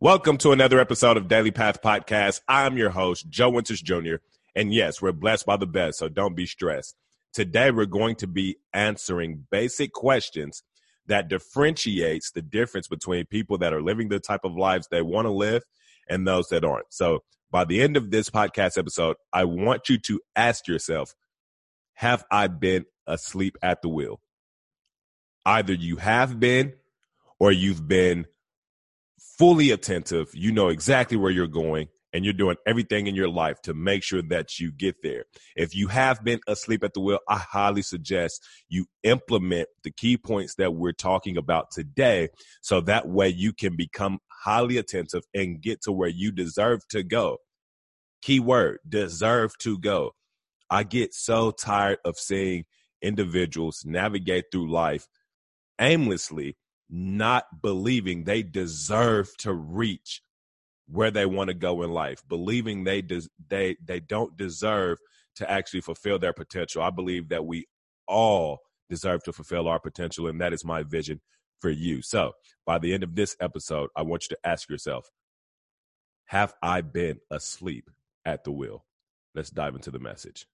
Welcome to another episode of Daily Path Podcast. I'm your host, Joe Winters Jr. And yes, we're blessed by the best, so don't be stressed. Today, we're going to be answering basic questions that differentiates the difference between people that are living the type of lives they want to live and those that aren't. So by the end of this podcast episode, I want you to ask yourself, have I been asleep at the wheel? Either you have been or you've been fully attentive. You know exactly where you're going and you're doing everything in your life to make sure that you get there. If you have been asleep at the wheel, I highly suggest you implement the key points that we're talking about today so that way you can become highly attentive and get to where you deserve to go. Key word, deserve to go. I get so tired of seeing individuals navigate through life aimlessly not believing they deserve to reach where they want to go in life, believing they des- they they don't deserve to actually fulfill their potential. I believe that we all deserve to fulfill our potential, and that is my vision for you. So, by the end of this episode, I want you to ask yourself, have I been asleep at the wheel? Let's dive into the message.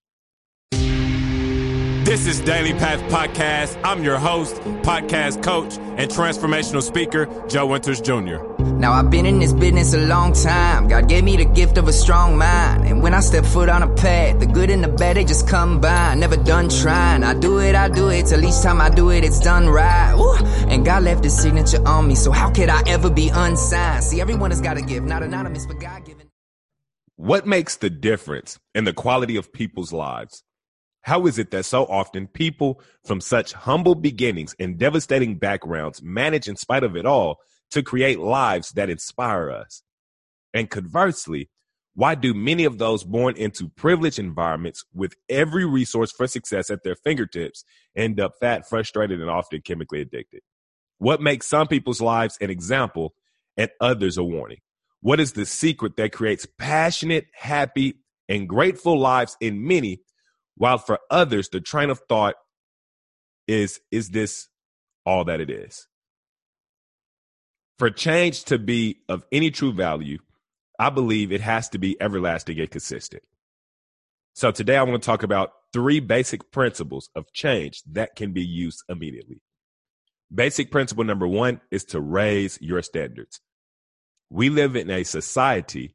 This is Daily Path Podcast. I'm your host, podcast coach, and transformational speaker, Joe Winters Jr. Now I've been in this business a long time. God gave me the gift of a strong mind. And when I step foot on a path, the good and the bad, they just come by. Never done trying. I do it, I do it. Till each time I do it, it's done right. Ooh. And God left his signature on me. So how could I ever be unsigned? See, everyone has got a gift, not anonymous, but God given. What makes the difference in the quality of people's lives? How is it that so often people from such humble beginnings and devastating backgrounds manage, in spite of it all, to create lives that inspire us? And conversely, why do many of those born into privileged environments with every resource for success at their fingertips end up fat, frustrated, and often chemically addicted? What makes some people's lives an example and others a warning? What is the secret that creates passionate, happy, and grateful lives in many while for others, the train of thought is, is this all that it is? For change to be of any true value, I believe it has to be everlasting and consistent. So today I want to talk about three basic principles of change that can be used immediately. Basic principle number one is to raise your standards. We live in a society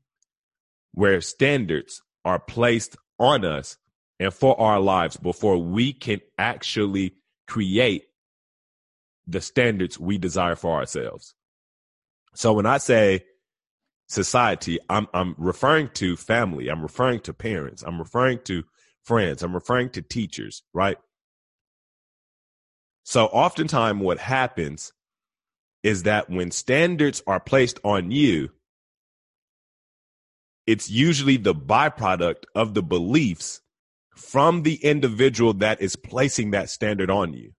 where standards are placed on us and for our lives before we can actually create the standards we desire for ourselves. So when I say society, I'm I'm referring to family, I'm referring to parents, I'm referring to friends, I'm referring to teachers, right? So oftentimes what happens is that when standards are placed on you, it's usually the byproduct of the beliefs from the individual that is placing that standard on you.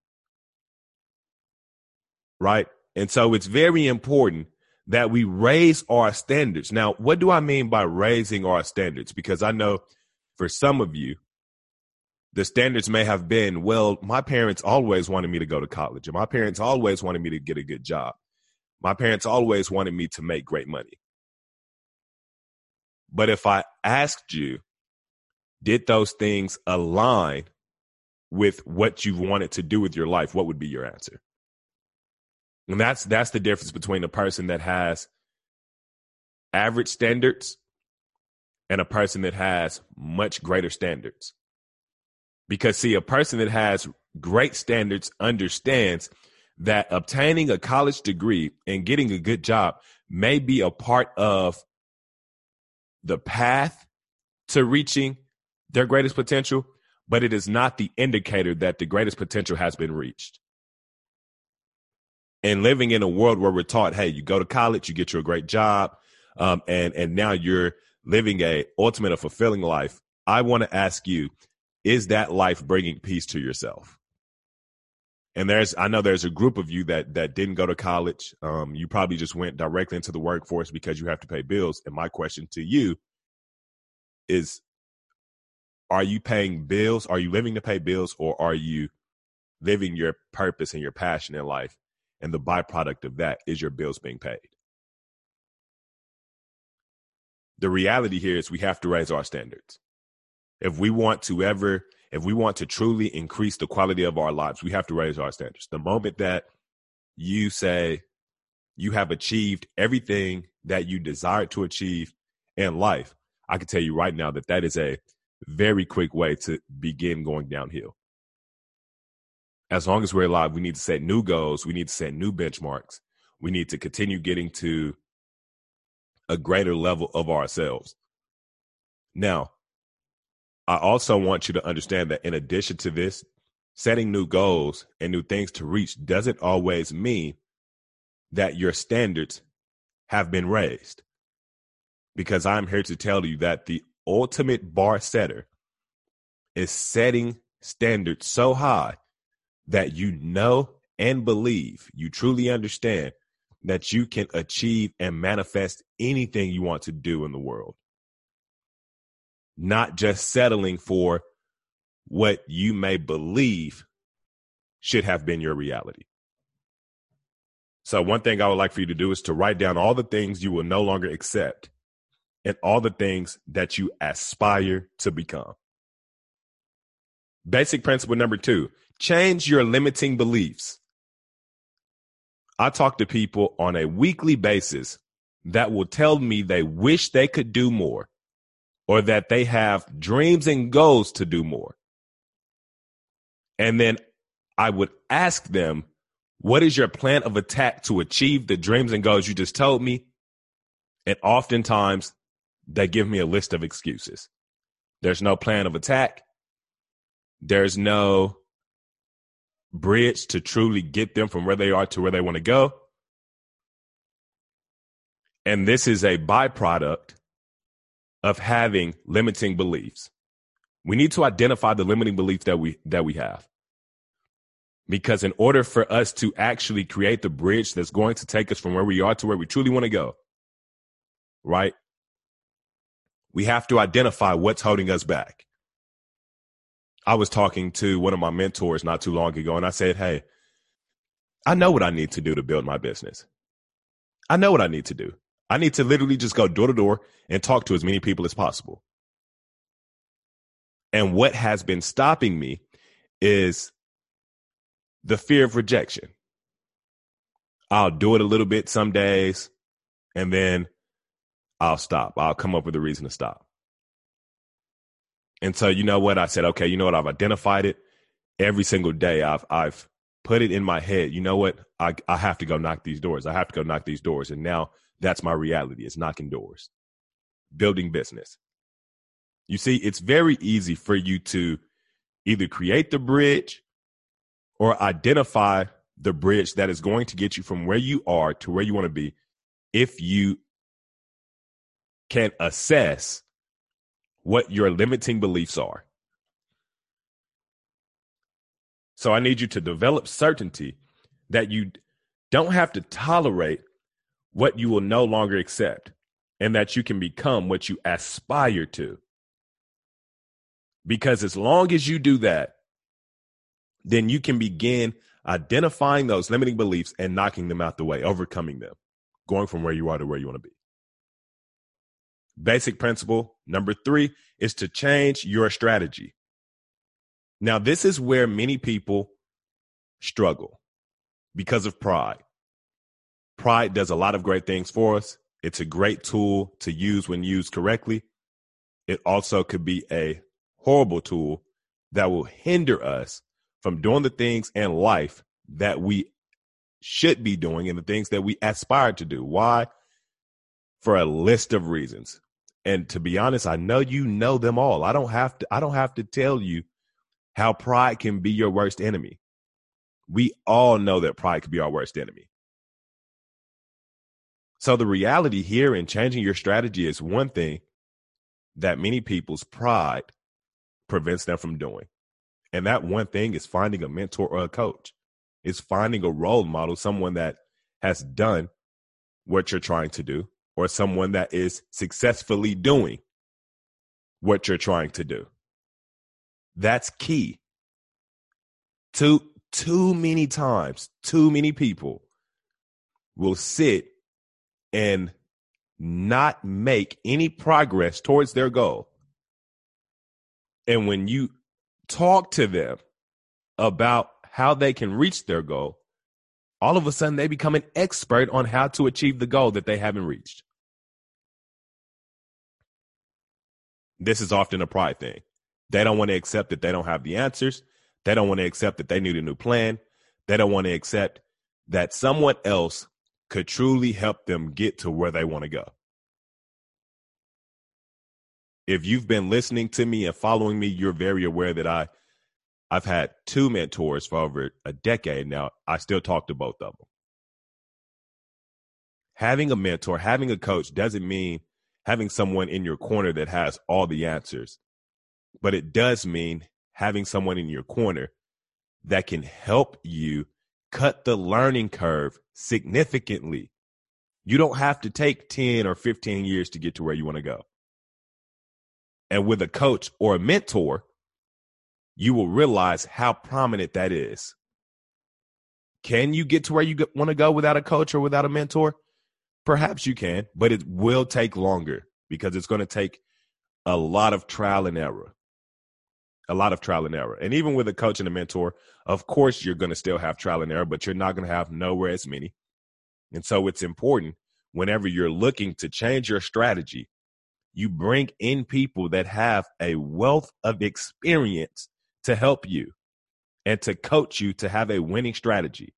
Right? And so it's very important that we raise our standards. Now, what do I mean by raising our standards? Because I know for some of you, the standards may have been, well, my parents always wanted me to go to college, and my parents always wanted me to get a good job. My parents always wanted me to make great money. But if I asked you, did those things align with what you wanted to do with your life, what would be your answer? And that's that's the difference between a person that has average standards and a person that has much greater standards. Because see, a person that has great standards understands that obtaining a college degree and getting a good job may be a part of the path to reaching their greatest potential, but it is not the indicator that the greatest potential has been reached. And living in a world where we're taught, hey, you go to college, you get you a great job, um, and and now you're living a ultimate, a fulfilling life. I want to ask you, is that life bringing peace to yourself? And there's, I know there's a group of you that that didn't go to college. Um, you probably just went directly into the workforce because you have to pay bills. And my question to you is, are you paying bills? Are you living to pay bills or are you living your purpose and your passion in life? And the byproduct of that is your bills being paid. the reality here is we have to raise our standards. If we want to ever, if we want to truly increase the quality of our lives, we have to raise our standards. The moment that you say you have achieved everything that you desire to achieve in life, I can tell you right now that that is a very quick way to begin going downhill. As long as we're alive, we need to set new goals. We need to set new benchmarks. We need to continue getting to a greater level of ourselves. Now, I also want you to understand that in addition to this, setting new goals and new things to reach doesn't always mean that your standards have been raised. Because I'm here to tell you that the ultimate bar setter is setting standards so high that you know and believe, you truly understand that you can achieve and manifest anything you want to do in the world. Not just settling for what you may believe should have been your reality. So, one thing I would like for you to do is to write down all the things you will no longer accept and all the things that you aspire to become. Basic principle number two change your limiting beliefs. I talk to people on a weekly basis that will tell me they wish they could do more or that they have dreams and goals to do more. And then I would ask them, what is your plan of attack to achieve the dreams and goals you just told me? And oftentimes they give me a list of excuses. There's no plan of attack. There's no bridge to truly get them from where they are to where they want to go. And this is a byproduct of having limiting beliefs. We need to identify the limiting beliefs that we that we have. Because in order for us to actually create the bridge that's going to take us from where we are to where we truly want to go, right? We have to identify what's holding us back. I was talking to one of my mentors not too long ago, and I said, Hey, I know what I need to do to build my business. I know what I need to do. I need to literally just go door to door and talk to as many people as possible. And what has been stopping me is the fear of rejection. I'll do it a little bit some days and then I'll stop. I'll come up with a reason to stop. And so, you know what? I said, okay, you know what? I've identified it every single day. I've, I've put it in my head. You know what? I, I have to go knock these doors. I have to go knock these doors. And now that's my reality. It's knocking doors, building business. You see, it's very easy for you to either create the bridge or identify the bridge that is going to get you from where you are to where you want to be if you can assess what your limiting beliefs are. So I need you to develop certainty that you don't have to tolerate what you will no longer accept and that you can become what you aspire to. Because as long as you do that, then you can begin identifying those limiting beliefs and knocking them out the way, overcoming them, going from where you are to where you want to be. Basic principle number three is to change your strategy. Now, this is where many people struggle because of pride. Pride does a lot of great things for us. It's a great tool to use when used correctly. It also could be a horrible tool that will hinder us from doing the things in life that we should be doing and the things that we aspire to do. Why? For a list of reasons and to be honest, I know you know them all. I don't have to I don't have to tell you how pride can be your worst enemy. We all know that pride can be our worst enemy. So the reality here in changing your strategy is one thing that many people's pride prevents them from doing. And that one thing is finding a mentor or a coach. Is finding a role model, someone that has done what you're trying to do or someone that is successfully doing what you're trying to do. That's key. Too too many times, too many people will sit and not make any progress towards their goal. And when you talk to them about how they can reach their goal, all of a sudden they become an expert on how to achieve the goal that they haven't reached. This is often a pride thing. They don't want to accept that they don't have the answers. They don't want to accept that they need a new plan. They don't want to accept that someone else could truly help them get to where they want to go. If you've been listening to me and following me, you're very aware that I I've had two mentors for over a decade now. I still talk to both of them. Having a mentor, having a coach doesn't mean having someone in your corner that has all the answers, but it does mean having someone in your corner that can help you cut the learning curve significantly. You don't have to take 10 or 15 years to get to where you want to go. And with a coach or a mentor, you will realize how prominent that is. Can you get to where you want to go without a coach or without a mentor? Perhaps you can, but it will take longer because it's going to take a lot of trial and error. A lot of trial and error. And even with a coach and a mentor, of course, you're going to still have trial and error, but you're not going to have nowhere as many. And so it's important whenever you're looking to change your strategy, you bring in people that have a wealth of experience to help you and to coach you to have a winning strategy.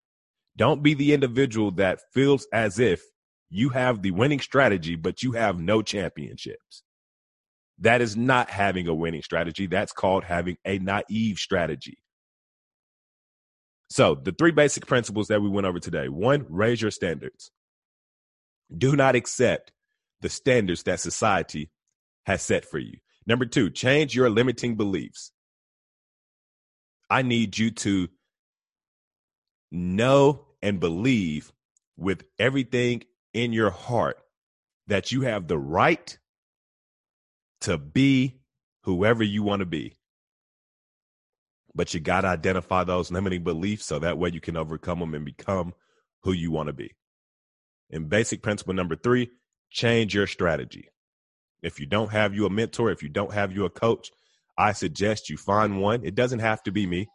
Don't be the individual that feels as if you have the winning strategy, but you have no championships. That is not having a winning strategy. That's called having a naive strategy. So, the three basic principles that we went over today one, raise your standards. Do not accept the standards that society has set for you. Number two, change your limiting beliefs. I need you to know and believe with everything in your heart that you have the right to be whoever you want to be. But you got to identify those limiting beliefs so that way you can overcome them and become who you want to be. And basic principle number three change your strategy. If you don't have you a mentor, if you don't have you a coach, I suggest you find one. It doesn't have to be me.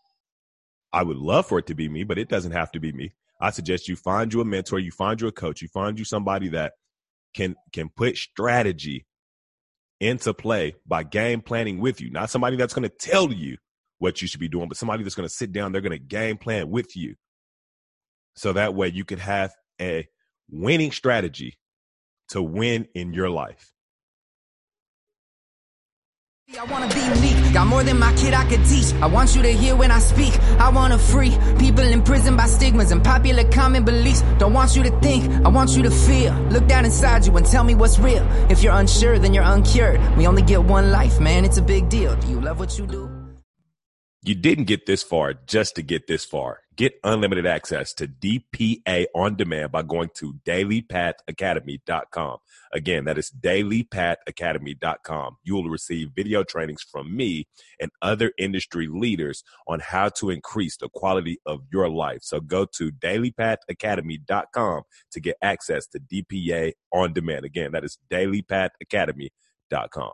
I would love for it to be me, but it doesn't have to be me. I suggest you find you a mentor, you find you a coach, you find you somebody that can can put strategy into play by game planning with you. Not somebody that's going to tell you what you should be doing, but somebody that's going to sit down, they're going to game plan with you. So that way you could have a winning strategy to win in your life. I wanna be unique, got more than my kid I could teach. I want you to hear when I speak. I wanna free people in prison by stigmas and popular common beliefs. Don't want you to think, I want you to feel. Look down inside you and tell me what's real. If you're unsure, then you're uncured. We only get one life, man, it's a big deal. Do you love what you do? You didn't get this far just to get this far. Get unlimited access to DPA on demand by going to dailypathacademy.com. Again, that is dailypathacademy.com. You will receive video trainings from me and other industry leaders on how to increase the quality of your life. So go to dailypathacademy.com to get access to DPA on demand. Again, that is dailypathacademy.com.